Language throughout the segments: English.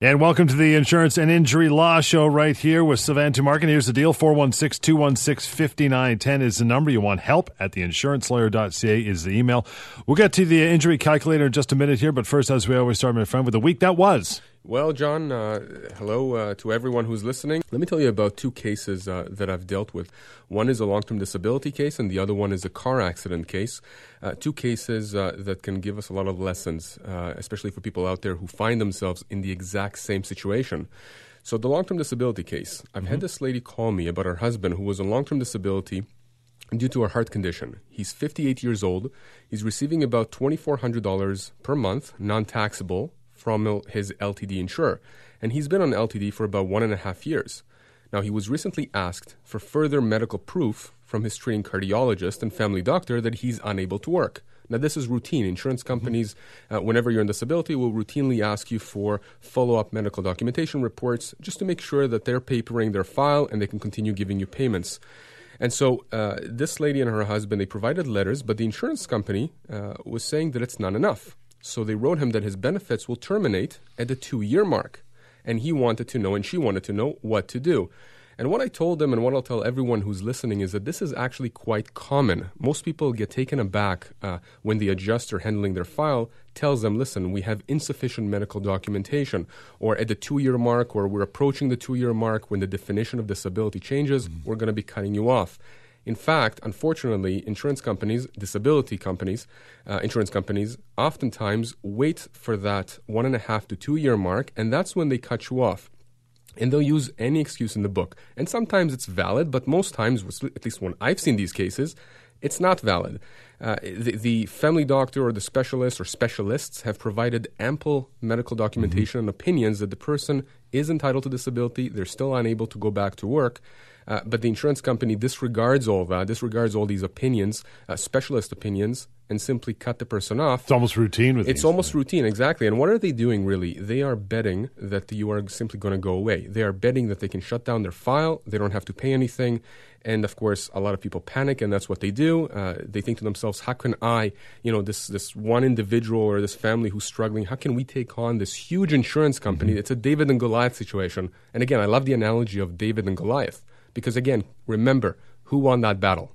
And welcome to the Insurance and Injury Law Show right here with Sivan Tumarkin. Here's the deal 416 216 5910 is the number. You want help at theinsurancelawyer.ca is the email. We'll get to the injury calculator in just a minute here, but first, as we always start, my friend, with the week that was. Well, John, uh, hello uh, to everyone who's listening. Let me tell you about two cases uh, that I've dealt with. One is a long term disability case, and the other one is a car accident case. Uh, two cases uh, that can give us a lot of lessons, uh, especially for people out there who find themselves in the exact same situation. So, the long term disability case I've mm-hmm. had this lady call me about her husband who was on long term disability due to a heart condition. He's 58 years old. He's receiving about $2,400 per month, non taxable from his LTD insurer, and he's been on LTD for about one and a half years. Now, he was recently asked for further medical proof from his treating cardiologist and family doctor that he's unable to work. Now, this is routine. Insurance mm-hmm. companies, uh, whenever you're in disability, will routinely ask you for follow up medical documentation reports just to make sure that they're papering their file and they can continue giving you payments. And so, uh, this lady and her husband, they provided letters, but the insurance company uh, was saying that it's not enough. So they wrote him that his benefits will terminate at the two year mark. And he wanted to know, and she wanted to know what to do. And what I told them, and what I'll tell everyone who's listening, is that this is actually quite common. Most people get taken aback uh, when the adjuster handling their file tells them, listen, we have insufficient medical documentation, or at the two year mark, or we're approaching the two year mark, when the definition of disability changes, mm-hmm. we're going to be cutting you off. In fact, unfortunately, insurance companies, disability companies, uh, insurance companies, oftentimes wait for that one and a half to two year mark, and that's when they cut you off. And they'll use any excuse in the book. And sometimes it's valid, but most times, at least when I've seen these cases, it's not valid. Uh, the, the, family doctor or the specialist or specialists have provided ample medical documentation mm-hmm. and opinions that the person is entitled to disability, they're still unable to go back to work. Uh, but the insurance company disregards all that, disregards all these opinions, uh, specialist opinions, and simply cut the person off. It's almost routine with It's almost things. routine, exactly. And what are they doing really? They are betting that you are simply going to go away. They are betting that they can shut down their file, they don't have to pay anything. And of course, a lot of people panic, and that's what they do. Uh, they think to themselves, how can I, you know, this, this one individual or this family who's struggling, how can we take on this huge insurance company? Mm-hmm. It's a David and Goliath situation. And again, I love the analogy of David and Goliath because again, remember who won that battle.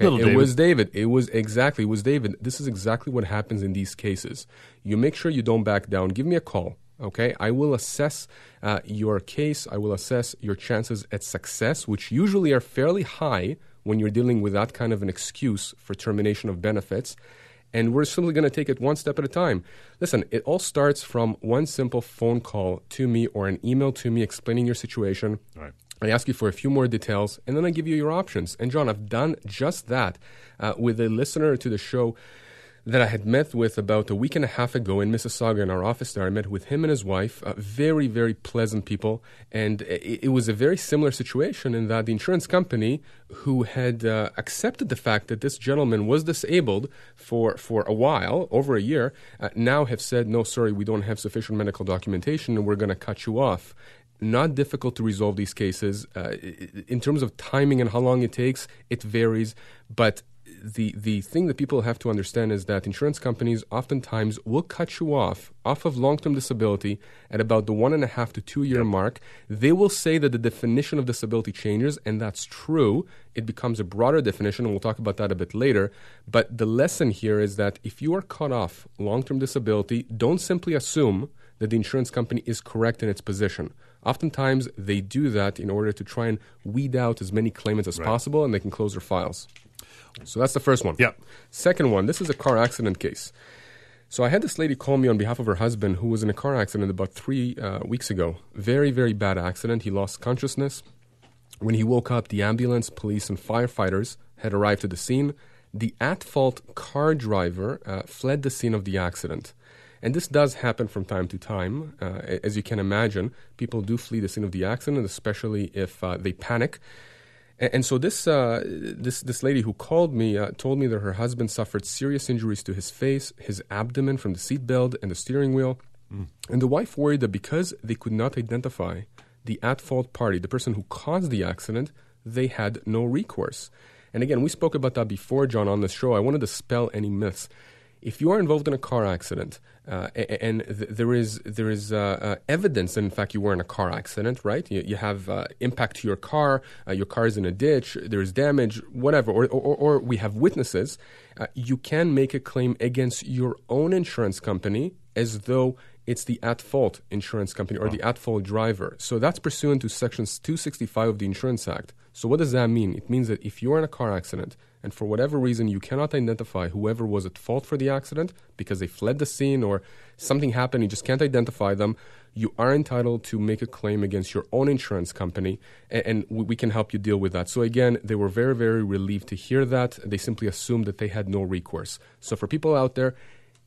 Okay? It David. was David. It was exactly it was David. This is exactly what happens in these cases. You make sure you don't back down. Give me a call. Okay, I will assess uh, your case. I will assess your chances at success, which usually are fairly high when you're dealing with that kind of an excuse for termination of benefits. And we're simply going to take it one step at a time. Listen, it all starts from one simple phone call to me or an email to me explaining your situation. Right. I ask you for a few more details, and then I give you your options. And John, I've done just that uh, with a listener to the show that I had met with about a week and a half ago in Mississauga in our office there. I met with him and his wife, uh, very, very pleasant people. And it, it, was a very similar situation in that the insurance company, who had uh, accepted the fact that this gentleman was disabled for, for a while, over a year, uh, now have said, no, sorry, we don't have sufficient medical documentation and we're going to cut you off not difficult to resolve these cases. Uh, in terms of timing and how long it takes, it varies. But the the thing that people have to understand is that insurance companies oftentimes will cut you off off of long term disability at about the one and a half to two year mark. They will say that the definition of disability changes, and that's true. It becomes a broader definition, and we'll talk about that a bit later. But the lesson here is that if you are cut off long term disability, don't simply assume that the insurance company is correct in its position. Oftentimes, they do that in order to try and weed out as many claimants as right. possible and they can close their files. So that's the first one. Yeah. Second one, this is a car accident case. So I had this lady call me on behalf of her husband who was in a car accident about three uh, weeks ago. Very, very bad accident. He lost consciousness. When he woke up, the ambulance, police, and firefighters had arrived at the scene. The at fault car driver uh, fled the scene of the accident. And this does happen from time to time. Uh, as you can imagine, people do flee the scene of the accident, especially if uh, they panic. And, and so this, uh, this, this lady who called me uh, told me that her husband suffered serious injuries to his face, his abdomen from the seatbelt and the steering wheel. Mm. And the wife worried that because they could not identify the at fault party, the person who caused the accident, they had no recourse. And again, we spoke about that before, John, on the show. I wanted to dispel any myths if you are involved in a car accident uh, and th- there is there is uh, uh, evidence that in fact you were in a car accident, right? You, you have uh, impact to your car, uh, your car is in a ditch, there's damage, whatever, or, or, or we have witnesses. Uh, you can make a claim against your own insurance company as though it's the at fault insurance company or oh. the ah. at fault driver. So that's pursuant to sections 265 of the Insurance Act. So what does that mean? It means that if you're in a car accident and for whatever reason you cannot identify whoever was at fault for the accident because they fled the scene or something happened, you just can't identify them, you are entitled to make a claim against your own insurance company, and, and we can help you deal with that. So, again, they were very, very relieved to hear that. They simply assumed that they had no recourse. So, for people out there,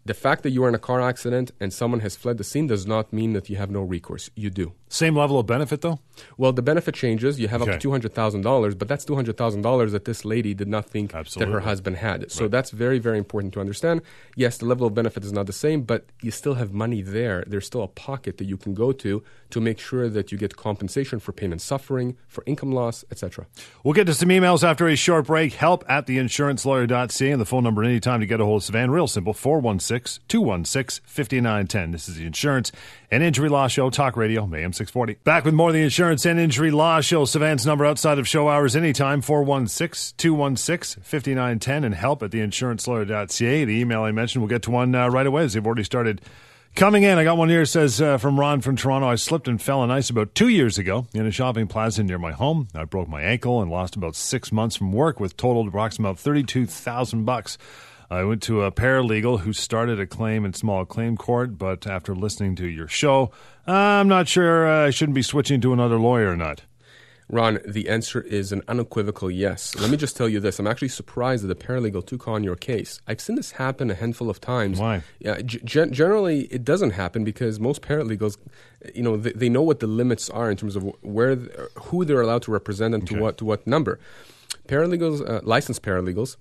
the fact that you are in a car accident and someone has fled the scene does not mean that you have no recourse. You do. Same level of benefit, though? Well, the benefit changes. You have okay. up to $200,000, but that's $200,000 that this lady did not think Absolutely. that her husband had. So right. that's very, very important to understand. Yes, the level of benefit is not the same, but you still have money there. There's still a pocket that you can go to to make sure that you get compensation for pain and suffering, for income loss, etc. We'll get to some emails after a short break. Help at theinsurancelawyer.ca and the phone number anytime to get a hold of Sivan. Real simple 416 216 5910. This is the Insurance and Injury Law Show, Talk Radio, AM 640. Back with more of the Insurance and Injury Law Show. Sivan's number outside of show hours anytime, 416 216 5910, and help at theinsurancelawyer.ca. The email I mentioned, we'll get to one uh, right away as they've already started coming in. I got one here, says uh, from Ron from Toronto. I slipped and fell on ice about two years ago in a shopping plaza near my home. I broke my ankle and lost about six months from work with totaled approximately 32000 bucks. I went to a paralegal who started a claim in small claim court, but after listening to your show, I'm not sure uh, I shouldn't be switching to another lawyer or not. Ron, the answer is an unequivocal yes. Let me just tell you this. I'm actually surprised that the paralegal took on your case. I've seen this happen a handful of times. Why? Yeah, g- generally, it doesn't happen because most paralegals, you know, they, they, know what the limits are in terms of where, who they're allowed to represent and okay. to what to what number. Paralegals, uh, licensed paralegals,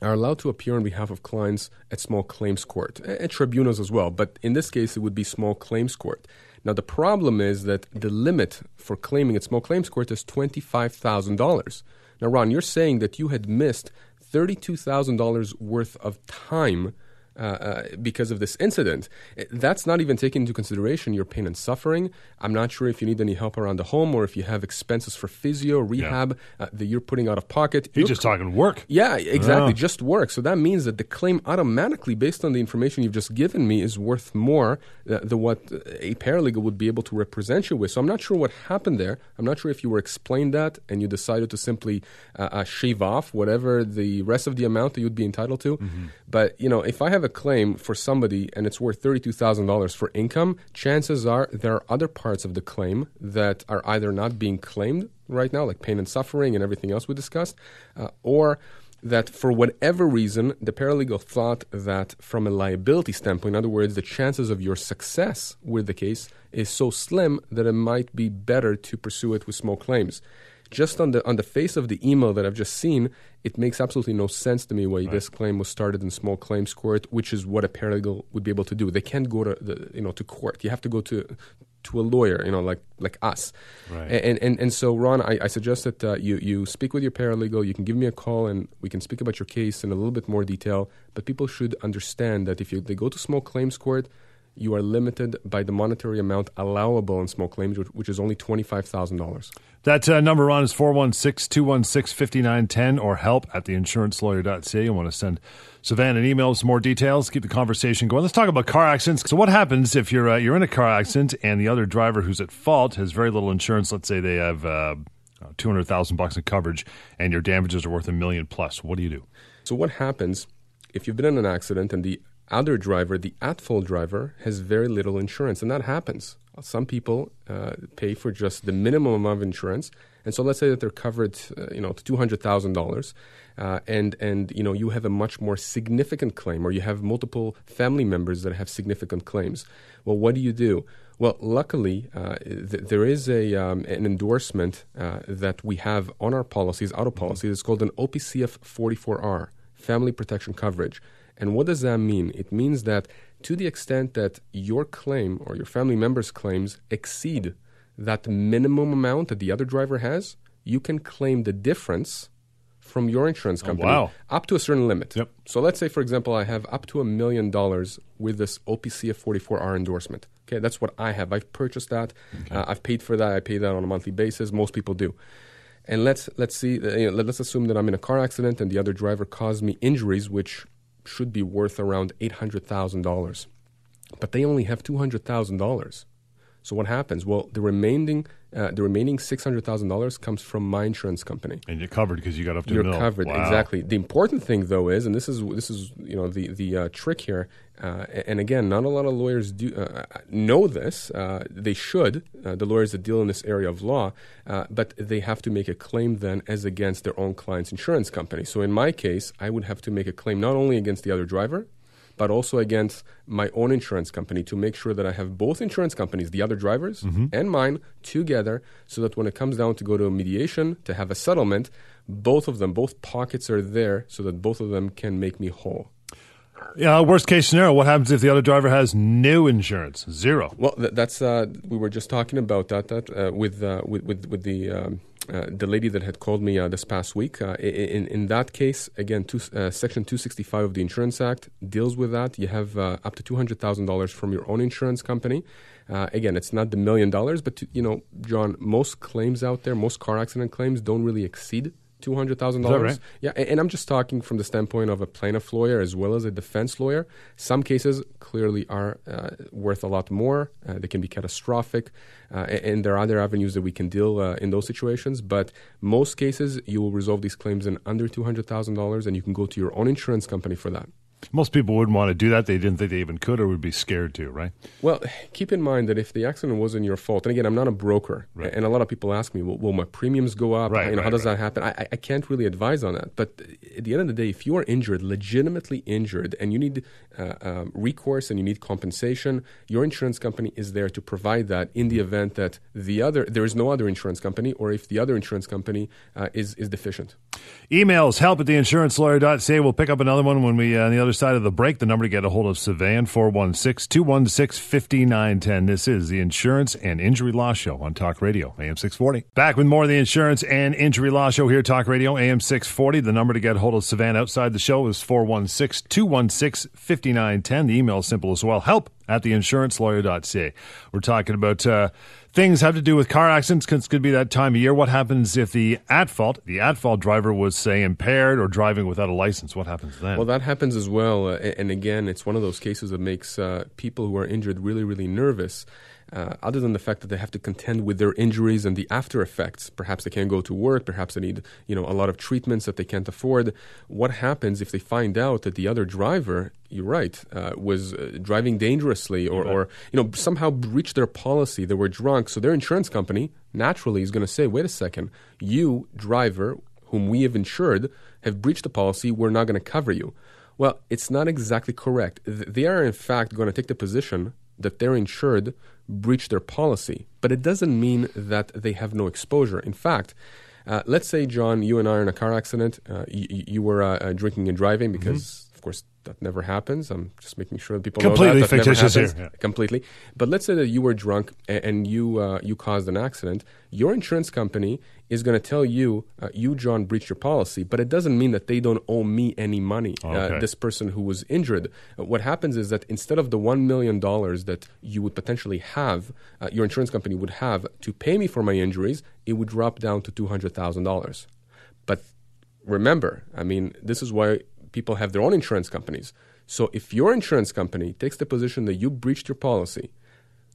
are allowed to appear on behalf of clients at small claims court, at tribunals as well, but in this case it would be small claims court. Now the problem is that the limit for claiming at small claims court is $25,000. Now Ron, you're saying that you had missed $32,000 worth of time uh, uh, because of this incident. That's not even taking into consideration your pain and suffering. I'm not sure if you need any help around the home or if you have expenses for physio, rehab yeah. uh, that you're putting out of pocket. He's just talking work. Yeah, exactly, just work. So that means that the claim automatically, based on the information you've just given me, is worth more uh, than what a paralegal would be able to represent you with. So I'm not sure what happened there. I'm not sure if you were explained that and you decided to simply uh, uh, shave off whatever the rest of the amount that you'd be entitled to. Mm-hmm. But you know, if I have a claim for somebody and it's worth $32,000 for income, chances are there are other parts of the claim that are either not being claimed right now, like pain and suffering and everything else we discussed, uh, or that for whatever reason, the paralegal thought that from a liability standpoint, in other words, the chances of your success with the case is so slim that it might be better to pursue it with small claims just on the on the face of the email that I've just seen, it makes absolutely no sense to me why right. this claim was started in small claims court, which is what a paralegal would be able to do. They can't go to the you know to court. You have to go to to a lawyer, you know, like like us. Right. And, and and so, Ron, I, I suggest that uh, you you speak with your paralegal. You can give me a call, and we can speak about your case in a little bit more detail. But people should understand that if you, they go to small claims court, you are limited by the monetary amount allowable in small claims, which is only $25,000. That uh, number on is 416 216 5910 or help at theinsurancelawyer.ca. You want to send Sivan an email with some more details, keep the conversation going. Let's talk about car accidents. So, what happens if you're, uh, you're in a car accident and the other driver who's at fault has very little insurance? Let's say they have. Uh, 200,000 bucks in coverage and your damages are worth a million plus. What do you do? So what happens if you've been in an accident and the other driver, the at fault driver, has very little insurance, and that happens. Some people uh, pay for just the minimum amount of insurance, and so let's say that they're covered, uh, you know, two hundred thousand uh, dollars, and and you know you have a much more significant claim, or you have multiple family members that have significant claims. Well, what do you do? Well, luckily, uh, th- there is a um, an endorsement uh, that we have on our policies, auto policies. It's called an OPCF 44R, Family Protection Coverage. And what does that mean? It means that to the extent that your claim or your family member's claims exceed that minimum amount that the other driver has, you can claim the difference from your insurance company wow. up to a certain limit. Yep. So let's say, for example, I have up to a million dollars with this OPCF 44R endorsement. Okay, that's what I have. I've purchased that. Uh, I've paid for that. I pay that on a monthly basis. Most people do. And let's let's see. Uh, you know, let's assume that I'm in a car accident and the other driver caused me injuries, which should be worth around eight hundred thousand dollars, but they only have two hundred thousand dollars. So what happens? Well, the remaining uh, the remaining six hundred thousand dollars comes from my insurance company. And you're covered because you got up to You're mil. covered Wow. exactly. The important thing, though, is, and this is this is you know the the uh, trick here. Uh, and again, not a lot of lawyers do uh, know this. Uh, they should. Uh, the lawyers that deal in this area of law, uh, but they have to make a claim then as against their own client's insurance company. So in my case, I would have to make a claim not only against the other driver, but also against my own insurance company to make sure that I have both insurance companies, the other drivers and mine, together so that when it comes down to go to a mediation, to have a settlement, both of them, both pockets are there so that both of them can make me whole. Yeah, worst case scenario, what happens if the other driver has no insurance? Zero. Well, th- that's uh, we were just talking about that, that uh, with, uh, with with with the um, the lady that had called me uh, this past week. Uh, in in that case, again, two, uh, Section two sixty five of the Insurance Act deals with that. You have uh, up to two hundred thousand dollars from your own insurance company. Uh, again, it's not the million dollars, but to, you know, John, most claims out there, most car accident claims, don't really exceed. Two hundred thousand dollars. Yeah, and, and I'm just talking from the standpoint of a plaintiff lawyer as well as a defense lawyer. Some cases clearly are uh, worth a lot more. Uh, they can be catastrophic, uh, and, and there are other avenues that we can deal uh, in those situations. But most cases, you will resolve these claims in under two hundred thousand dollars, and you can go to your own insurance company for that. Most people wouldn't want to do that. They didn't think they even could or would be scared to, right? Well, keep in mind that if the accident wasn't your fault, and again, I'm not a broker, Right. and a lot of people ask me, "Will, will my premiums go up? Right, you know, how does right. that happen?" I, I- I can't really advise on that. But at the end of the day, if you are injured, legitimately injured, and you need uh, um, recourse and you need compensation, your insurance company is there to provide that in the event that the other there is no other insurance company, or if the other insurance company uh, is is deficient. Emails help at theinsurancelawyer.ca. We'll pick up another one when we uh, on the other side of the break. The number to get a hold of Sivan 416 216 5910. This is the Insurance and Injury Law Show on Talk Radio, AM 640. Back with more of the Insurance and Injury Law Show here, Talk Radio, AM 640. The number to get a hold of Sivan outside the show is 416 216 5910. The email is simple as well help at theinsurancelawyer.ca. We're talking about uh, things have to do with car accidents because could be that time of year. What happens if the at fault, the at fault driver was, say, impaired or driving without a license? What happens then? Well, that happens as well. Uh, and again, it's one of those cases that makes uh, people who are injured really, really nervous. Uh, other than the fact that they have to contend with their injuries and the after effects, perhaps they can't go to work, perhaps they need you know a lot of treatments that they can't afford. What happens if they find out that the other driver, you're right, uh, was uh, driving dangerously or, or you know somehow breached their policy? They were drunk, so their insurance company naturally is going to say, "Wait a second, you driver whom we have insured have breached the policy. We're not going to cover you." Well, it's not exactly correct. They are, in fact, going to take the position that their insured breached their policy, but it doesn't mean that they have no exposure. In fact, uh, let's say, John, you and I are in a car accident. Uh, you, you were uh, uh, drinking and driving because, of course, that never happens. I'm just making sure that people Completely know that. that fictitious here, yeah. Completely. But let's say that you were drunk and, and you uh, you caused an accident. Your insurance company is going to tell you, uh, you, John, breached your policy, but it doesn't mean that they don't owe me any money. Okay. Uh, this person who was injured. Uh, what happens is that instead of the $1 million that you would potentially have, uh, your insurance company would have to pay me for my injuries, it would drop down to $200,000. But remember, I mean, this is why people have their own insurance companies. So if your insurance company takes the position that you breached your policy,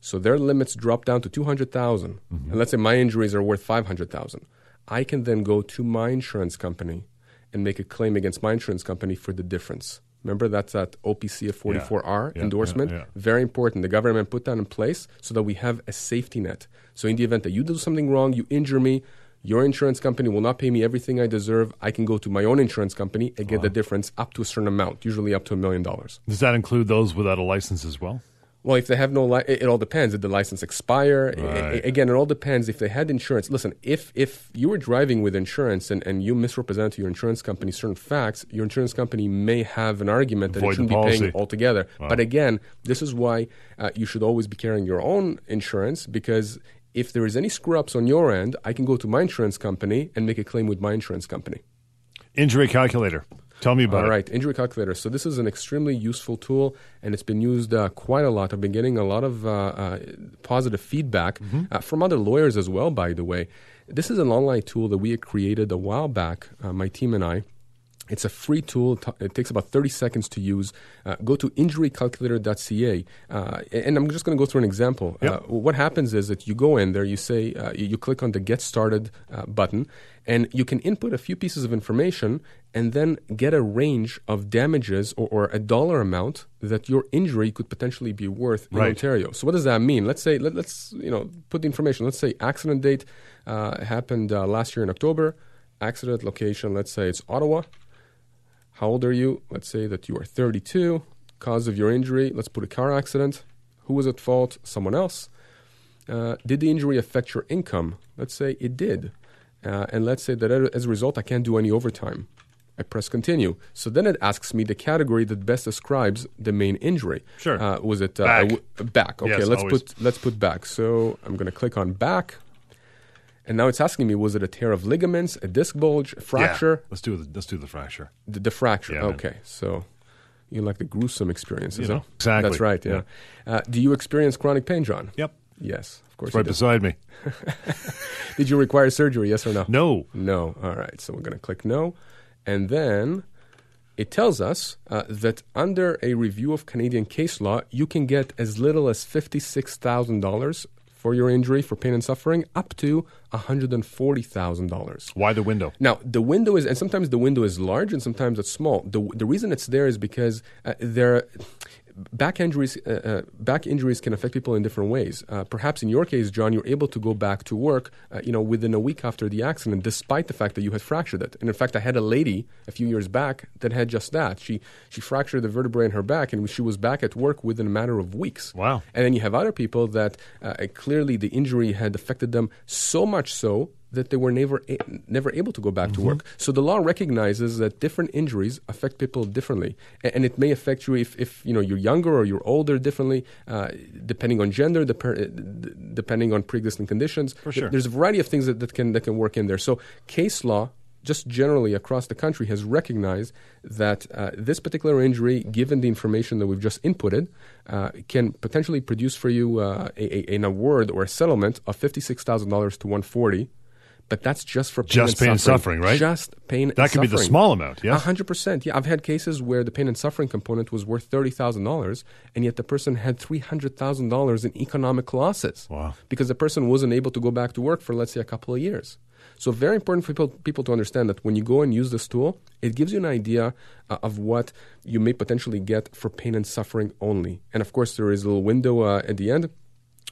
so their limits drop down to 200,000, mm-hmm. and let's say my injuries are worth 500,000, I can then go to my insurance company and make a claim against my insurance company for the difference. Remember that's that OPCF 44R Yeah, endorsement? yeah, yeah. Very important. The government put that in place so that we have a safety net. So in the event that you do something wrong, you injure me, your insurance company will not pay me everything I deserve. I can go to my own insurance company and get the difference up to a certain amount, usually up to a million dollars. Does that include those without a license as well? Well, if they have no, li- it, it all depends. Did the license expire? I- again, it all depends. If they had insurance, listen. If if you were driving with insurance and, and you misrepresent to your insurance company certain facts, your insurance company may have an argument that Void it shouldn't be paying altogether. But again, this is why uh, you should always be carrying your own insurance because if there is any screw ups on your end, I can go to my insurance company and make a claim with my insurance company. Injury calculator. Tell me about All it. right, injury calculator. So this is an extremely useful tool, and it's been used uh, quite a lot. I've been getting a lot of uh, uh, positive feedback uh, from other lawyers as well. By the way, this is an online tool that we had created a while back. Uh, my team and I. It's a free tool. It takes about 30 seconds to use. Uh, go to injurycalculator.ca. Uh, and I'm just going to go through an example. Yep. Uh, what happens is that you go in there, you say, uh, you, click on the Get Started uh, button, and you can input a few pieces of information and then get a range of damages or, or a dollar amount that your injury could potentially be worth in Right. Ontario. So what does that mean? Let's say, let, us you know, put the information. Let's say accident date uh, happened uh, last year in October. Accident location, let's say it's Ottawa. How old are you? Let's say that you are 32. Cause of your injury, let's put a car accident. Who was at fault? Someone else. Uh, did the injury affect your income? Let's say it did. Uh, and let's say that as a result, I can't do any overtime. I press continue. So then it asks me the category that best describes the main injury. Sure. Uh, was it uh, Back. w- back? Okay, Yes, let's always. put let's put back. So I'm going to click on back. And now it's asking me, was it a tear of ligaments, a disc bulge, a fracture? Yeah. Let's do the let's do the fracture. The, the fracture. Yeah, man. okay, so you like the gruesome experiences, You know, huh? exactly. That's right. Yeah. Uh, do you experience chronic pain, John? Yep. Yes, of course. It's right beside me. Did you require surgery? Yes or no? No. No. All right. So we're going to click no, and then it tells us uh, that under a review of Canadian case law, you can get as little as fifty-six thousand dollars for your injury for pain and suffering, up to one hundred and forty thousand dollars. Why the window? Now the window is, and sometimes the window is large, and sometimes it's small. the The reason it's there is because uh, there. Back injuries, uh, uh, back injuries can affect people in different ways. Uh, perhaps in your case, John, you're able to go back to work, uh, you know, within a week after the accident, despite the fact that you had fractured it. And in fact, I had a lady a few years back that had just that. She she fractured the vertebrae in her back, and she was back at work within a matter of weeks. Wow. And then you have other people that uh, clearly the injury had affected them so much so that they were never a- never able to go back to work. So the law recognizes that different injuries affect people differently, A- and, it may affect you if, if you know you're younger or you're older differently, uh, depending on gender, dep- uh, depending on pre-existing conditions. For sure. There's a variety of things that, that can that can work in there. So case law. Just generally across the country has recognized that uh, this particular injury, given the information that we've just inputted, uh, can potentially produce for you uh, a, a, an award or a settlement of fifty six thousand dollars to one forty. But that's just for pain Just and pain and suffering, suffering, right? Just pain. And suffering. That could be the small amount, yeah? Hundred percent. Yeah, I've had cases where the pain and suffering component was worth thirty thousand dollars, and yet the person had three hundred thousand dollars in economic losses. Wow. Because the person wasn't able to go back to work for let's say a couple of years. So very important for people, people to understand that when you go and use this tool, it gives you an idea uh, of what you may potentially get for pain and suffering only. And of course, there is a little window uh, at the end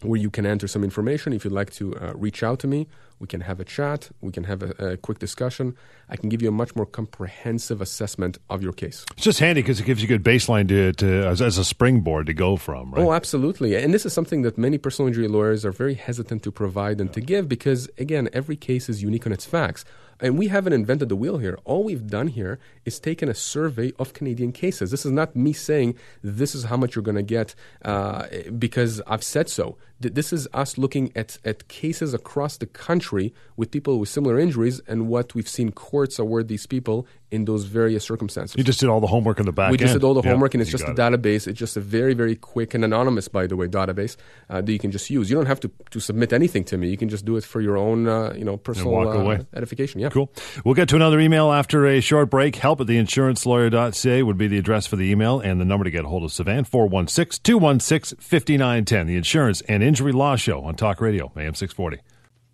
where you can enter some information. If you'd like to uh, reach out to me, we can have a chat, we can have a, a quick discussion. I can give you a much more comprehensive assessment of your case. It's just handy because it gives you a good baseline to, to as, as a springboard to go from, right? Oh, absolutely. And this is something that many personal injury lawyers are very hesitant to provide and to give because, again, every case is unique on its facts. And we haven't invented the wheel here. All we've done here is taken a survey of Canadian cases. This is not me saying this is how much you're going to get uh, because I've said so. Th- This is us looking at, at cases across the country with people with similar injuries and what we've seen courts award these people in those various circumstances. you just did all the homework in the back We just did all the homework, and it's just a it. database. It's just a very, very quick and anonymous, by the way, database uh, that you can just use. You don't have to, to submit anything to me. You can just do it for your own, uh, you know, personal uh, edification. Yeah. Cool. We'll get to another email after a short break. Help at theinsurancelawyer.ca would be the address for the email and the number to get a hold of Sivan, 416 216 5910. The Insurance and Injury Law Show on Talk Radio, AM 640.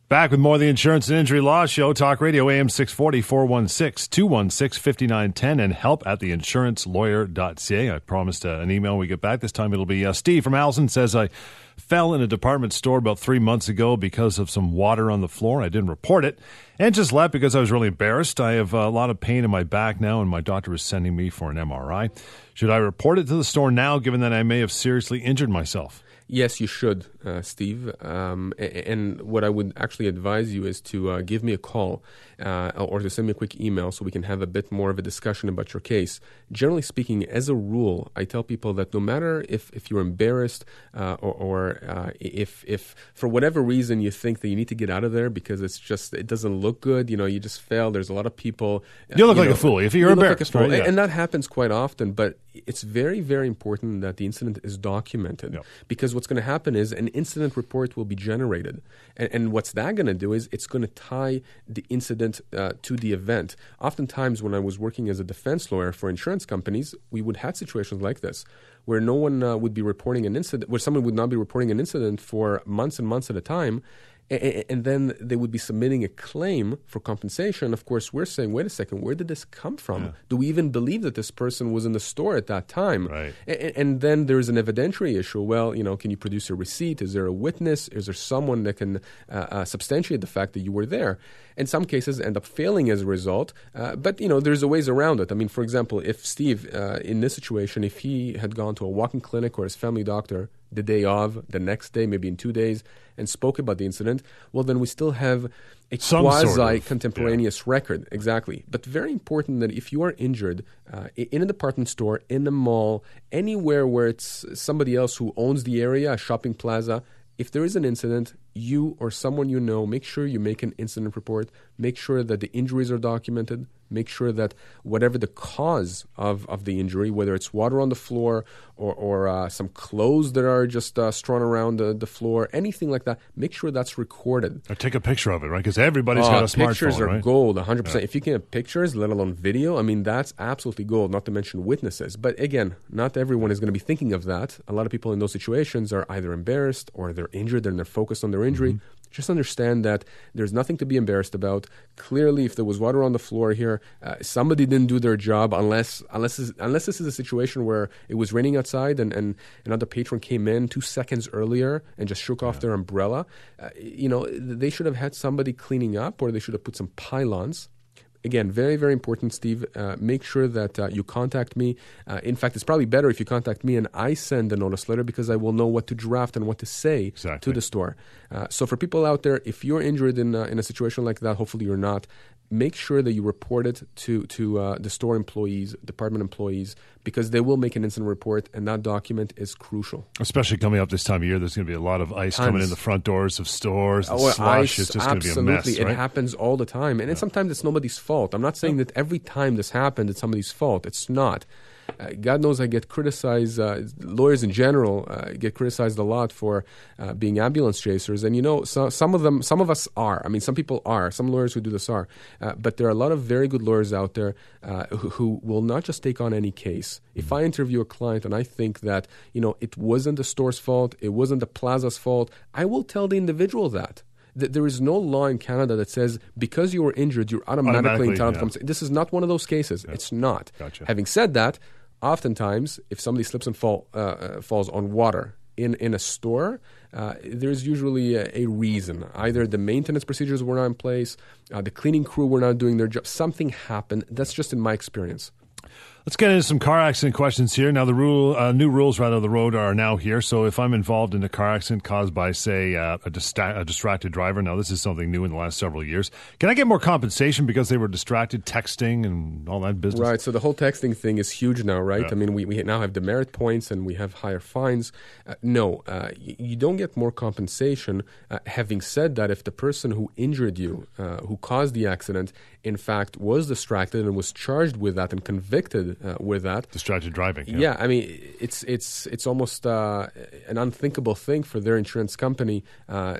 Back with more of the Insurance and Injury Law Show, Talk Radio, AM 640, 416 216 5910, and help at theinsurancelawyer.ca. I promised uh, an email when we get back. This time it'll be uh, Steve from Alliston says, I fell in a department store about three months ago because of some water on the floor. I didn't report it and just left because I was really embarrassed. I have a lot of pain in my back now, and my doctor is sending me for an MRI. Should I report it to the store now, given that I may have seriously injured myself? Yes, you should. Uh, Steve. Um, and what I would actually advise you is to uh, give me a call uh, or to send me a quick email so we can have a bit more of a discussion about your case. Generally speaking, as a rule, I tell people that no matter if, if you're embarrassed uh, or, or uh, if, if for whatever reason you think that you need to get out of there because it's just, it doesn't look good, you know, you just failed, there's a lot of people. you look you like know, a fool if you're you embarrassed. Like right? Yeah. And that happens quite often, but it's very, very important that the incident is documented Yep. because what's going to happen is an incident report will be generated. And, and what's that going to do is it's going to tie the incident uh, to the event. Oftentimes, when I was working as a defense lawyer for insurance companies, we would have situations like this where no one uh, would be reporting an incident, where someone would not be reporting an incident for months and months at a time. And then they would be submitting a claim for compensation. Of course, we're saying, wait a second, where did this come from? Do we even believe that this person was in the store at that time? Right. And then there's an evidentiary issue. Well, you know, can you produce a receipt? Is there a witness? Is there someone that can uh, uh, substantiate the fact that you were there? And some cases end up failing as a result. Uh, but you know, there's a ways around it. I mean, for example, if Steve, uh, in this situation, if he had gone to a walk-in clinic or his family doctor the day of, the next day, maybe in two days, and spoke about the incident, well, then we still have a Some sort of, quasi contemporaneous record. Exactly. But very important that if you are injured uh, in a department store, in a mall, anywhere where it's somebody else who owns the area, a shopping plaza, if there is an incident, you or someone you know, make sure you make an incident report. Make sure that the injuries are documented. Make sure that whatever the cause of, of the injury, whether it's water on the floor or, or uh, some clothes that are just uh, strewn around the, the floor, anything like that, make sure that's recorded. Or take a picture of it, right? Because everybody's Oh, got a smartphone, pictures are right? gold, 100%. If you can have pictures, let alone video, I mean, that's absolutely gold, not to mention witnesses. But again, not everyone is going to be thinking of that. A lot of people in those situations are either embarrassed or they're injured and they're focused on their injury. Mm-hmm. Just understand that there's nothing to be embarrassed about. Clearly, if there was water on the floor here, uh, somebody didn't do their job unless unless this, unless this is a situation where it was raining outside and, and another patron came in two seconds earlier and just shook off their umbrella. Uh, you know, they should have had somebody cleaning up or they should have put some pylons again, very, very important, Steve. Uh, make sure that uh, you contact me. Uh, in fact, it's probably better if you contact me and I send a notice letter because I will know what to draft and what to say Exactly. to the store. Uh, so, for people out there, if you're injured in, uh, in a situation like that, hopefully you're not, make sure that you report it to, to uh, the store employees, department employees, because they will make an incident report, and that document is crucial. Especially coming up this time of year, there's going to be a lot of ice coming in the front doors of stores. Oh, slush. ice, it's just going to be a absolutely. mess, It happens all the time, and then sometimes it's nobody's fault. I'm not saying that every time this happened, it's somebody's fault. It's not. Uh, God knows I get criticized. Uh, lawyers in general uh, get criticized a lot for uh, being ambulance chasers, and you know, so, some of them, some of us are. I mean, some people are. Some lawyers who do this are, uh, but there are a lot of very good lawyers out there uh, who, who will not just take on any case. If I interview a client and I think that you know it wasn't the store's fault, it wasn't the plaza's fault, I will tell the individual that. Th- There is no law in Canada that says because you were injured, you're automatically, Automatically, entitled yeah. to compensation. This is not one of those cases. It's not. Gotcha. Having said that, oftentimes, if somebody slips and fall, uh, uh, falls on water in, in a store, uh, there's usually a, a reason. Either the maintenance procedures were not in place, uh, the cleaning crew were not doing their job. Something happened. That's just in my experience. Let's get into some car accident questions here. Now, the rule, uh, new rules rather, of the road are now here. So, if I'm involved in a car accident caused by, say, uh, a, dista- a distracted driver, now this is something new in the last several years. Can I get more compensation because they were distracted, texting, and all that business? Right. So the whole texting thing is huge now, right? Yeah. I mean, we, we now have demerit points and we have higher fines. Uh, no, uh, y- you don't get more compensation. Uh, having said that, if the person who injured you, uh, who caused the accident, in fact was distracted and was charged with that and convicted uh, with that, Distracted driving. yeah, I mean, it's it's it's almost uh, an unthinkable thing for their insurance company uh,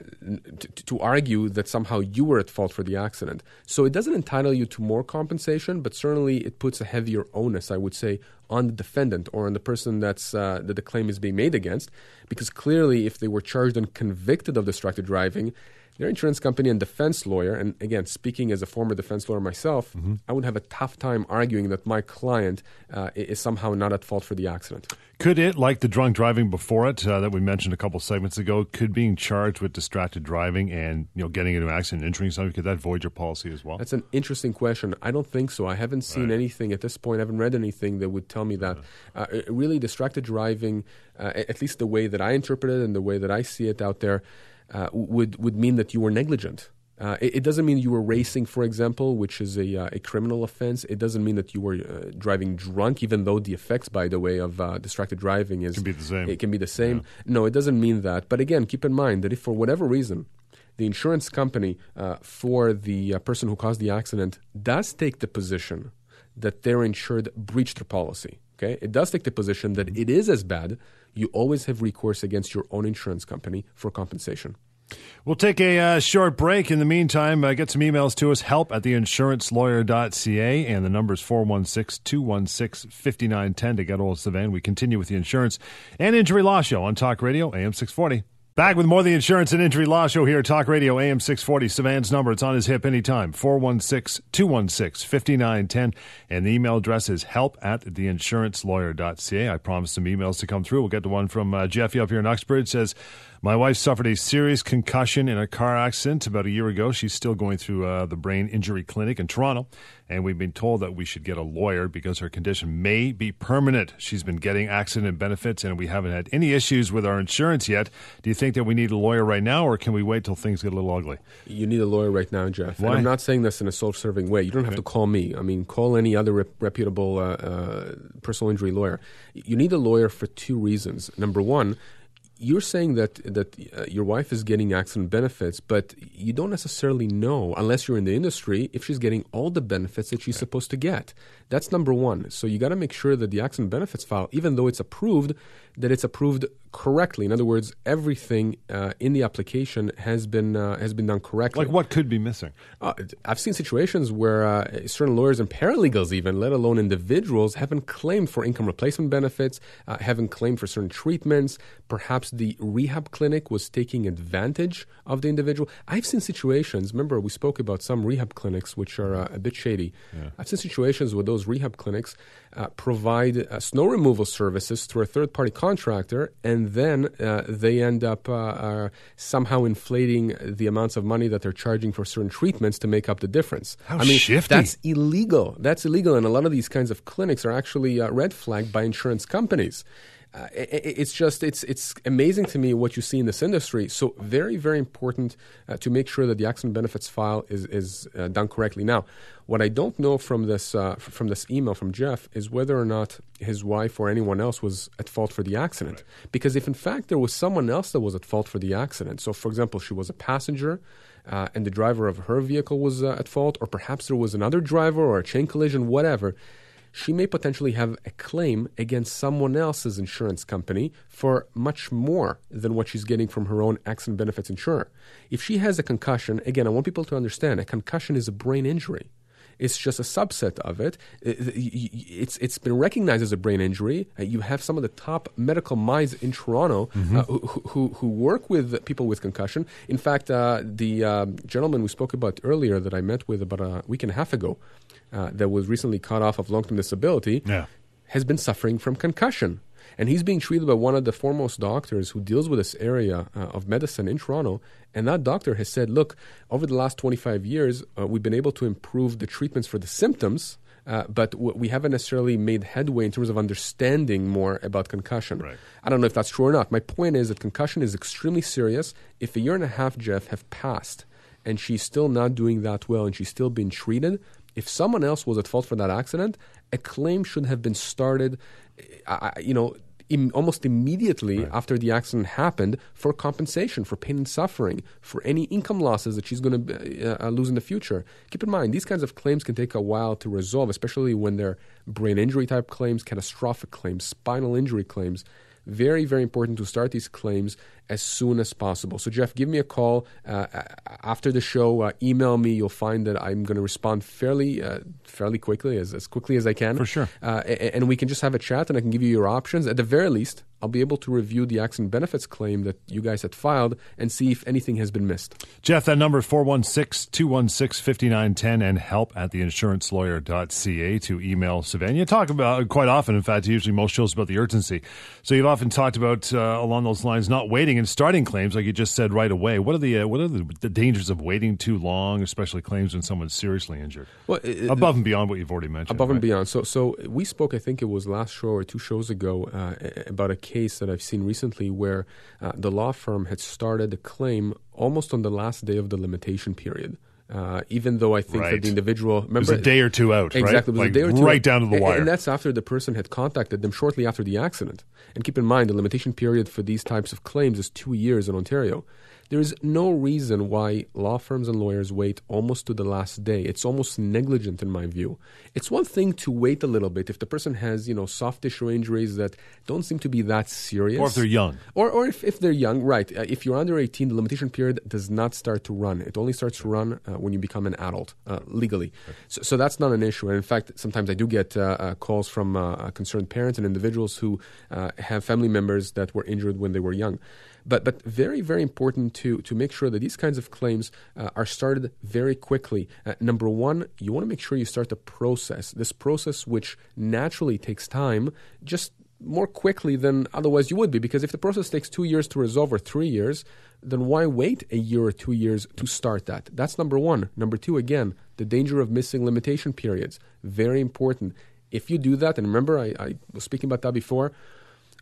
to, to argue that somehow you were at fault for the accident. So it doesn't entitle you to more compensation, but certainly it puts a heavier onus, I would say, on the defendant or on the person that's uh, that the claim is being made against, because clearly, if they were charged and convicted of distracted driving. Their insurance company and defense lawyer, and again, speaking as a former defense lawyer myself, Mm-hmm. I would have a tough time arguing that my client uh, is somehow not at fault for the accident. Could it, like the drunk driving before it uh, that we mentioned a couple segments ago, could being charged with distracted driving and you know getting into an accident, injuring somebody, could that void your policy as well? That's an interesting question. I don't think so. I haven't seen Right. anything at this point. I haven't read anything that would tell me that. Uh, really, distracted driving, uh, at least the way that I interpret it and the way that I see it out there, uh, would would mean that you were negligent. Uh, it, it doesn't mean you were racing, for example, which is a, uh, a criminal offense. It doesn't mean that you were uh, driving drunk, even though the effects, by the way, of uh, distracted driving is Can be the same. It can be the same. No, it doesn't mean that. But again, keep in mind that if for whatever reason the insurance company uh, for the uh, person who caused the accident does take the position that their insured breached their policy. Okay, it does take the position that it is as bad. You always have recourse against your own insurance company for compensation. We'll take a uh, short break. In the meantime, uh, get some emails to us, help at theinsurancelawyer.ca, and the number is 416 216 5910 to get hold of. We continue with the Insurance and Injury Law Show on Talk Radio, AM 640. Back with more of the Insurance and Injury Law Show here, at Talk Radio, AM 640. Sivan's number, it's on his hip anytime, 416 216 5910. And the email address is help at theinsurancelawyer.ca. I promised some emails to come through. We'll get to one from uh, Jeffy up here in Uxbridge. says, My wife suffered a serious concussion in a car accident about a year ago. She's still going through uh, the brain injury clinic in Toronto. And we've been told that we should get a lawyer because her condition may be permanent. She's been getting accident benefits, and we haven't had any issues with our insurance yet. Do you think that we need a lawyer right now, or can we wait till things get a little ugly? You need a lawyer right now, Jeff. Why? And I'm not saying this in a self-serving way. You don't have to call me. I mean, call any other rep- reputable uh, uh, personal injury lawyer. You need a lawyer for two reasons. Number one, you're saying that that uh, your wife is getting accident benefits, but you don't necessarily know, unless you're in the industry, if she's getting all the benefits that she's supposed to get. That's number one. So you got to make sure that the accident benefits file, even though it's approved, that it's approved correctly. In other words, everything uh, in the application has been uh, has been done correctly. Like, what could be missing? Uh, I've seen situations where uh, certain lawyers and paralegals, even, let alone individuals, haven't claimed for income replacement benefits, uh, haven't claimed for certain treatments. Perhaps the rehab clinic was taking advantage of the individual. I've seen situations, remember, we spoke about some rehab clinics which are uh, a bit shady. I've seen situations where those rehab clinics uh, provide uh, snow removal services through a third party contractor, and then uh, they end up uh, uh, somehow inflating the amounts of money that they're charging for certain treatments to make up the difference. How I mean, shifty. that's illegal. That's illegal, and a lot of these kinds of clinics are actually uh, red flagged by insurance companies. Uh, i- i- it's just it's it's amazing to me what you see in this industry. So very very important uh, to make sure that the accident benefits file is is uh, done correctly. Now, what I don't know from this uh, from this email from Jeff is whether or not his wife or anyone else was at fault for the accident. Because if in fact there was someone else that was at fault for the accident, so for example she was a passenger uh, and the driver of her vehicle was uh, at fault, or perhaps there was another driver or a chain collision, whatever, she may potentially have a claim against someone else's insurance company for much more than what she's getting from her own accident benefits insurer. If she has a concussion, again, I want people to understand a concussion is a brain injury. It's just a subset of it. It- it- It's, it's been recognized as a brain injury. Uh, You have some of the top medical minds in Toronto uh, who, who, who work with people with concussion. In fact, uh, the um gentleman we spoke about earlier that I met with about a week and a half ago uh, that was recently cut off of long term disability Yeah. has been suffering from concussion. And he's being treated by one of the foremost doctors who deals with this area uh, of medicine in Toronto. And that doctor has said, look, over the last 25 years, uh, we've been able to improve the treatments for the symptoms, uh, but w- we haven't necessarily made headway in terms of understanding more about concussion. Right. I don't know if that's true or not. My point is that concussion is extremely serious. If a year and a half, Jeff, have passed and she's still not doing that well and she's still being treated, if someone else was at fault for that accident, a claim should have been started, uh, you know, Im- almost immediately after the accident happened for compensation for pain and suffering, for any income losses that she's going to uh, uh, lose in the future. Keep in mind, these kinds of claims can take a while to resolve, especially when they're brain injury type claims, catastrophic claims, spinal injury claims. Very, very important to start these claims as soon as possible. So, Jeff, give me a call uh, after the show. Uh, email me. You'll find that I'm going to respond fairly, uh, fairly quickly, as, as quickly as I can. For sure. Uh, and we can just have a chat, and I can give you your options. At the very least, I'll be able to review the accident benefits claim that you guys had filed and see if anything has been missed. Jeff, that number is 416 216 5910 and help at theinsurancelawyer.ca to email Sivan. You talk about quite often, in fact, usually most shows about the urgency. So you've often talked about uh, along those lines not waiting and starting claims, like you just said right away. What are the uh, what are the, the, dangers of waiting too long, especially claims when someone's seriously injured? Well, it, above and beyond what you've already mentioned. Above right? and beyond. So, so we spoke, I think it was last show or two shows ago, uh, about a case that I've seen recently where uh, the law firm had started a claim almost on the last day of the limitation period. Uh, even though I think right. that the individual remember it was a day or two out, exactly, right? Like, a day or two right out. down to the wire, and that's after the person had contacted them shortly after the accident. And keep in mind, the limitation period for these types of claims is two years in Ontario. There is no reason why law firms and lawyers wait almost to the last day. It's almost negligent in my view. It's one thing to wait a little bit if the person has, you know, soft tissue injuries that don't seem to be that serious. Or if they're young. Or, or if, if they're young, right. Uh, if you're under 18, the limitation period does not start to run. It only starts to run uh, when you become an adult, uh, legally. So, so, that's not an issue. And in fact, sometimes I do get uh, uh, calls from uh, concerned parents and individuals who have family members that were injured when they were young. But, but very, very important to, to make sure that these kinds of claims uh, are started very quickly. Uh, number one, you want to make sure you start the process. This process, which naturally takes time, just more quickly than otherwise you would be. Because if the process takes two years to resolve or three years, then why wait a year or two years to start that? That's number one. Number two, again, the danger of missing limitation periods. Very important. If you do that, and remember, I, I was speaking about that before,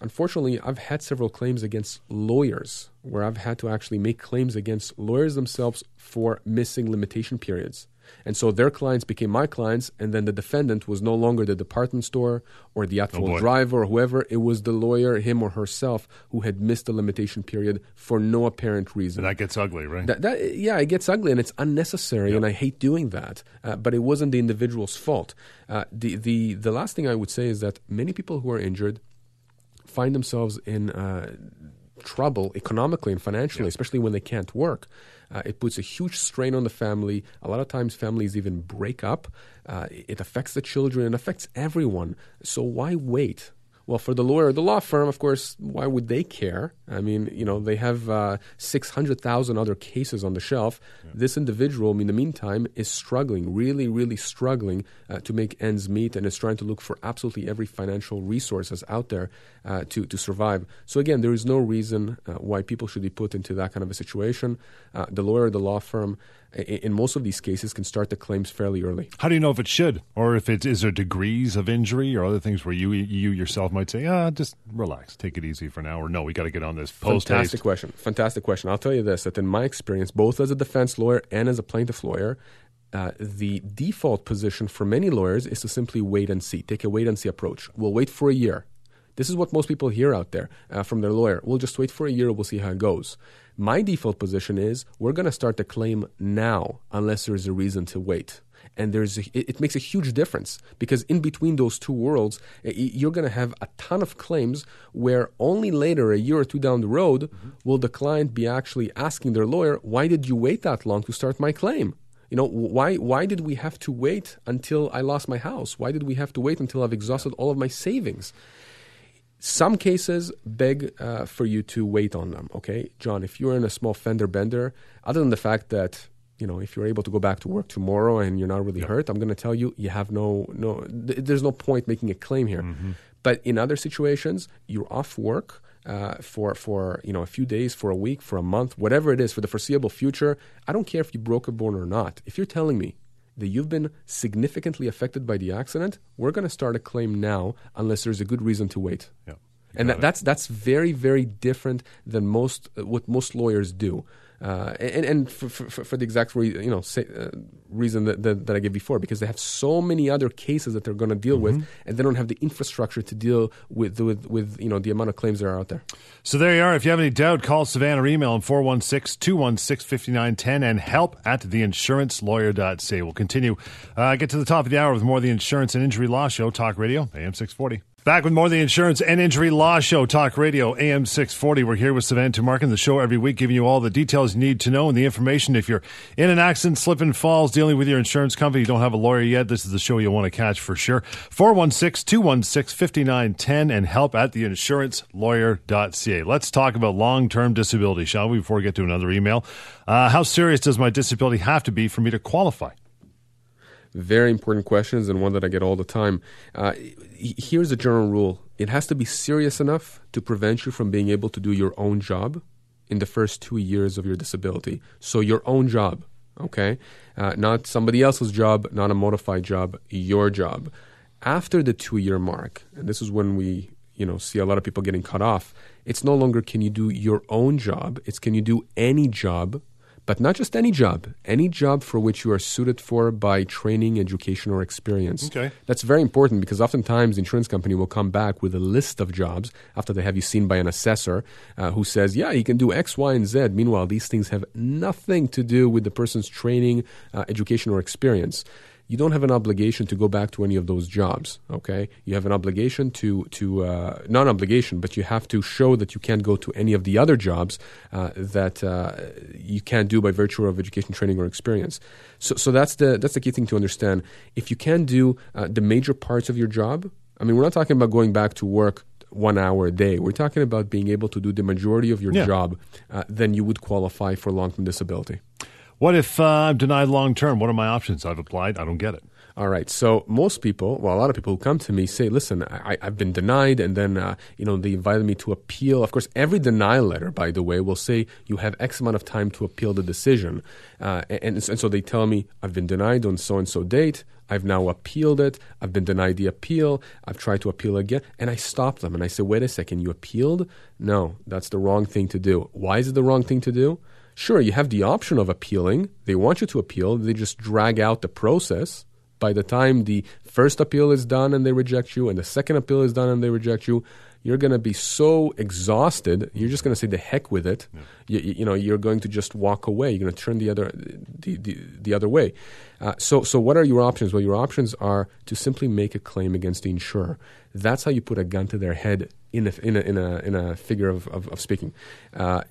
Unfortunately, I've had several claims against lawyers where I've had to actually make claims against lawyers themselves for missing limitation periods. And so their clients became my clients, and then the defendant was no longer the department store or the actual oh driver or whoever. It was the lawyer, him or herself, who had missed the limitation period for no apparent reason. And that gets ugly, right? That, that, yeah, it gets ugly, and it's unnecessary, yep. and I hate doing that. Uh, but it wasn't the individual's fault. Uh, the, the, the last thing I would say is that many people who are injured – find themselves in uh, trouble economically and financially, yeah. especially when they can't work. Uh, it puts a huge strain on the family. A lot of times, families even break up. Uh, it affects the children. It affects everyone. So why wait? Well, for the lawyer, the law firm, of course, why would they care? I mean, you know, they have uh, 600,000 other cases on the shelf. Yeah. This individual, in the meantime, is struggling, really, really struggling uh, to make ends meet and is trying to look for absolutely every financial resources out there uh, to, to survive. So, again, there is no reason uh, why people should be put into that kind of a situation. Uh, the lawyer, the law firm, in most of these cases, can start the claims fairly early. How do you know if it should, or if it is there degrees of injury, or other things where you you yourself might say, ah, just relax, take it easy for now, or no, we got to get on this post Fantastic question. Fantastic question. I'll tell you this: that in my experience, both as a defense lawyer and as a plaintiff lawyer, uh, the default position for many lawyers is to simply wait and see, take a wait and see approach. We'll wait for a year. This is what most people hear out there uh, from their lawyer. We'll just wait for a year, we'll see how it goes. My default position is we're going to start the claim now unless there's a reason to wait. And there's a, it, makes a huge difference because in between those two worlds, you're going to have a ton of claims where only later, a year or two down the road, mm-hmm. will the client be actually asking their lawyer, "Why did you wait that long to start my claim?" You know, why why did we have to wait until I lost my house? Why did we have to wait until I've exhausted all of my savings? Some cases beg uh, for you to wait on them. Okay, John, if you're in a small fender bender, other than the fact that you know if you're able to go back to work tomorrow and you're not really yep. hurt, I'm going to tell you you have no no. Th- there's no point making a claim here. Mm-hmm. But in other situations, you're off work. Uh, for for you know a few days, for a week, for a month, whatever it is, for the foreseeable future. I don't care if you broke a bone or not. If you're telling me that you've been significantly affected by the accident, we're going to start a claim now unless there's a good reason to wait. Yeah. And that, that's that's very very different than most what most lawyers do. Uh, and, and for, for, for, the exact re, you know say, uh, reason that, that, that, I gave before, because they have so many other cases that they're going to deal mm-hmm. with, and they don't have the infrastructure to deal with, with with you know the amount of claims that are out there. So there you are. If you have any doubt, call Sivan or email him 416-216-5910 and help at theinsurancelawyer.ca. We'll continue. Uh, get to the top of the hour with more of the Insurance and Injury Law Show, Talk Radio, AM 640. Back with more of the Insurance and Injury Law Show, Talk Radio, AM 640. We're here with Sivan Tumarkin, the show every week, giving you all the details you need to know and the information. If you're in an accident, slip and falls, dealing with your insurance company, you don't have a lawyer yet, this is the show you want to catch for sure. 416 216 5910 and help at theinsurancelawyer.ca. Let's talk about long term disability, shall we, before we get to another email. Uh, how serious does my disability have to be for me to qualify? Very important questions and one that I get all the time. Uh, here's a general rule it has to be serious enough to prevent you from being able to do your own job in the first two years of your disability. So, your own job, okay? Uh, not somebody else's job, not a modified job, your job. After the two year mark, and this is when we you know see a lot of people getting cut off it's no longer can you do your own job it's can you do any job but not just any job, any job for which you are suited for by training, education, or experience. Okay. That's very important because oftentimes the insurance company will come back with a list of jobs after they have you seen by an assessor uh, who says, yeah, you can do X, Y, and Z. Meanwhile, these things have nothing to do with the person's training, uh, education, or experience you don't have an obligation to go back to any of those jobs. Okay, you have an obligation to to uh, not an obligation, but you have to show that you can't go to any of the other jobs uh, that uh, you can't do by virtue of education, training, or experience. So, so that's the that's the key thing to understand. If you can do uh, the major parts of your job, I mean, we're not talking about going back to work one hour a day. We're talking about being able to do the majority of your yeah. job, uh, then you would qualify for long term disability. What if uh, I'm denied long term? What are my options? I've applied, I don't get it. All right. So most people, well, a lot of people who come to me say, "Listen, I, have been denied," and then uh, you know they invited me to appeal. Of course, every denial letter, by the way, will say you have X amount of time to appeal the decision, uh, and, and so they tell me I've been denied on so and so date. I've now appealed it. I've been denied the appeal. I've tried to appeal again. And I stop them and I say, wait a second, you appealed? No, that's the wrong thing to do. Why is it the wrong thing to do? Sure, you have the option of appealing. They want you to appeal. They just drag out the process. By the time the first appeal is done and they reject you, and the second appeal is done and they reject you, you're going to be so exhausted. You're just going to say the heck with it. Yeah. You, you, know, you're going to just walk away. You're going to turn the other the, the, the other way. Uh, so, so what are your options? Well, your options are to simply make a claim against the insurer. That's how you put a gun to their head in a, in a, in a, in a figure of, of, of speaking. Uh,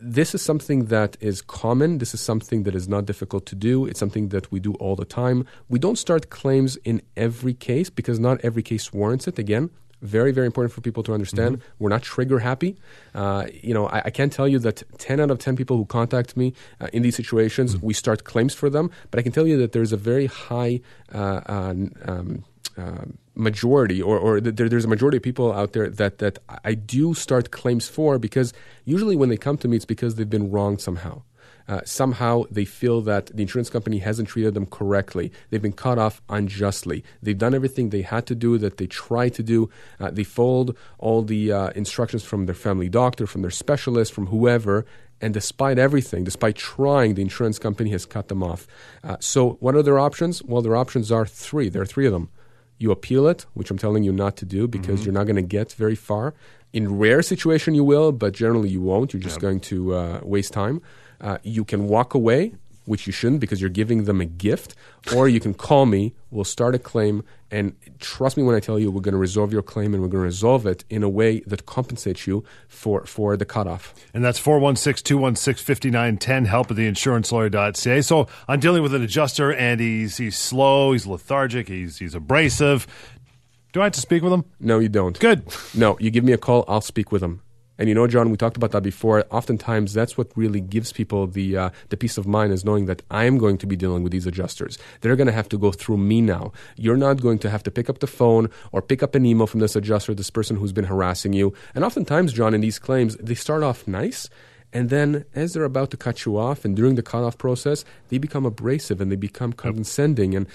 this is something that is common. This is something that is not difficult to do. It's something that we do all the time. We don't start claims in every case because not every case warrants it. Again, very, very important for people to understand. Mm-hmm. We're not trigger happy. Uh, you know, I, I, can't tell you that 10 out of 10 people who contact me uh, in these situations, mm-hmm. we start claims for them. But I can tell you that there's a very high uh, uh uh, majority, or, or there, there's a majority of people out there that, that I do start claims for because usually when they come to me, it's because they've been wronged somehow. Uh, somehow they feel that the insurance company hasn't treated them correctly. They've been cut off unjustly. They've done everything they had to do, that they tried to do. Uh, they followed all the uh, instructions from their family doctor, from their specialist, from whoever. And despite everything, despite trying, the insurance company has cut them off. Uh, so, what are their options? Well, their options are three. There are three of them you appeal it, which I'm telling you not to do because mm-hmm. you're not going to get very far. In rare situation, you will, but generally you won't. You're just yep. going to uh, waste time. Uh, you can walk away which you shouldn't because you're giving them a gift, or you can call me, we'll start a claim, and trust me when I tell you we're going to resolve your claim and we're going to resolve it in a way that compensates you for, for the cutoff. And that's 416 216 5910, help at the insurancelawyer.ca. So I'm dealing with an adjuster and he's, he's slow, he's lethargic, he's, he's abrasive. Do I have to speak with him? No, you don't. Good. No, you give me a call, I'll speak with him. And you know, John, we talked about that before. Oftentimes, that's what really gives people the uh, the peace of mind is knowing that I am going to be dealing with these adjusters. They're going to have to go through me now. You're not going to have to pick up the phone or pick up an email from this adjuster, this person who's been harassing you. And oftentimes, John, in these claims, they start off nice. And then, as they're about to cut you off, and during the cutoff process, they become abrasive and they become condescending. And,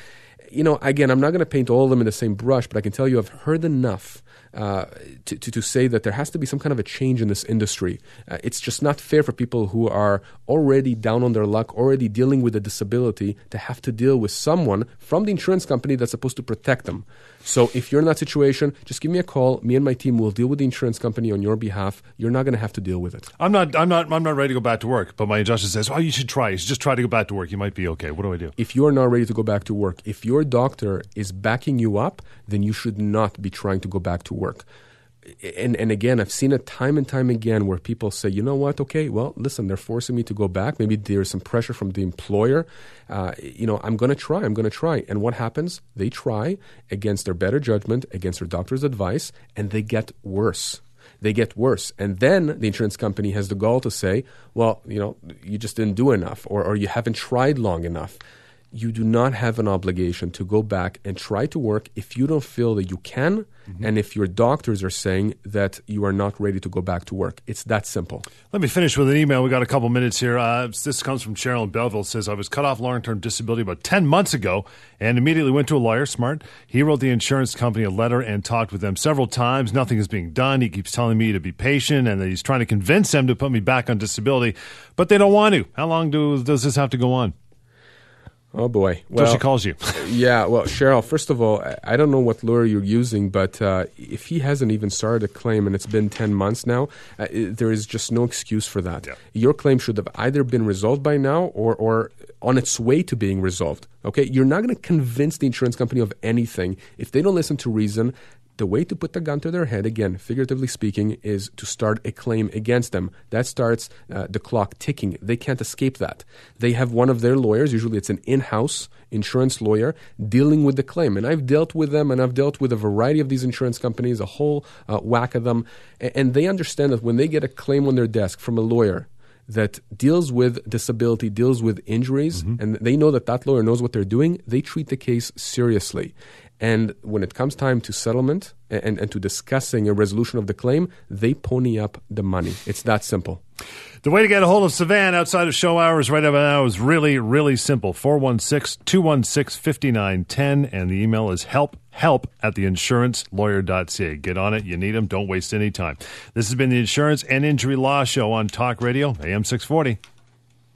you know, again, I'm not going to paint all of them in the same brush, but I can tell you I've heard enough uh, to, to, to, say that there has to be some kind of a change in this industry. Uh, it's just not fair for people who are already down on their luck, already dealing with a disability, to have to deal with someone from the insurance company that's supposed to protect them. So if you're in that situation, just give me a call. Me and my team will deal with the insurance company on your behalf. You're not going to have to deal with it. I'm not. I'm not. I'm not ready to go back to work. But my adjuster says, "Oh, you should try. You should just try to go back to work. You might be okay." What do I do? If you are not ready to go back to work, if your doctor is backing you up, then you should not be trying to go back to work and and again, I've seen it time and time again where people say, you know what? Okay, well, listen, they're forcing me to go back. Maybe there's some pressure from the employer. Uh, you know, I'm going to try. I'm going to try. And what happens? They try against their better judgment, against their doctor's advice, and they get worse. They get worse. And then the insurance company has the gall to say, well, you know, you just didn't do enough or, or you haven't tried long enough you do not have an obligation to go back and try to work if you don't feel that you can mm-hmm. and if your doctors are saying that you are not ready to go back to work. It's that simple. Let me finish with an email. We got a couple minutes here. Uh, this comes from Cheryl in Belleville. says, I was cut off long term disability about 10 months ago and immediately went to a lawyer, smart. He wrote the insurance company a letter and talked with them several times. Nothing is being done. He keeps telling me to be patient and that he's trying to convince them to put me back on disability, but they don't want to. How long do, does this have to go on? Oh boy! Well, so she calls you. yeah. Well, Cheryl. First of all, I don't know what lawyer you're using, but uh, if he hasn't even started a claim and it's been ten months now, uh, there is just no excuse for that. Yeah. Your claim should have either been resolved by now or or on its way to being resolved. Okay, you're not going to convince the insurance company of anything if they don't listen to reason the way to put the gun to their head, again, figuratively speaking, is to start a claim against them. That starts uh, the clock ticking. They can't escape that. They have one of their lawyers, usually it's an in house insurance lawyer, dealing with the claim. And I've dealt with them and I've dealt with a variety of these insurance companies, a whole uh, whack of them. And they understand that when they get a claim on their desk from a lawyer, that deals with disability, deals with injuries, mm-hmm. and they know that that lawyer knows what they're doing, they treat the case seriously. And when it comes time to settlement and, and to discussing a resolution of the claim, they pony up the money. It's that simple. The way to get a hold of Sivan outside of show hours right now is really, really simple. 416 216 5910. And the email is help, help at theinsurancelawyer.ca. Get on it. You need them. Don't waste any time. This has been the Insurance and Injury Law Show on Talk Radio, AM 640.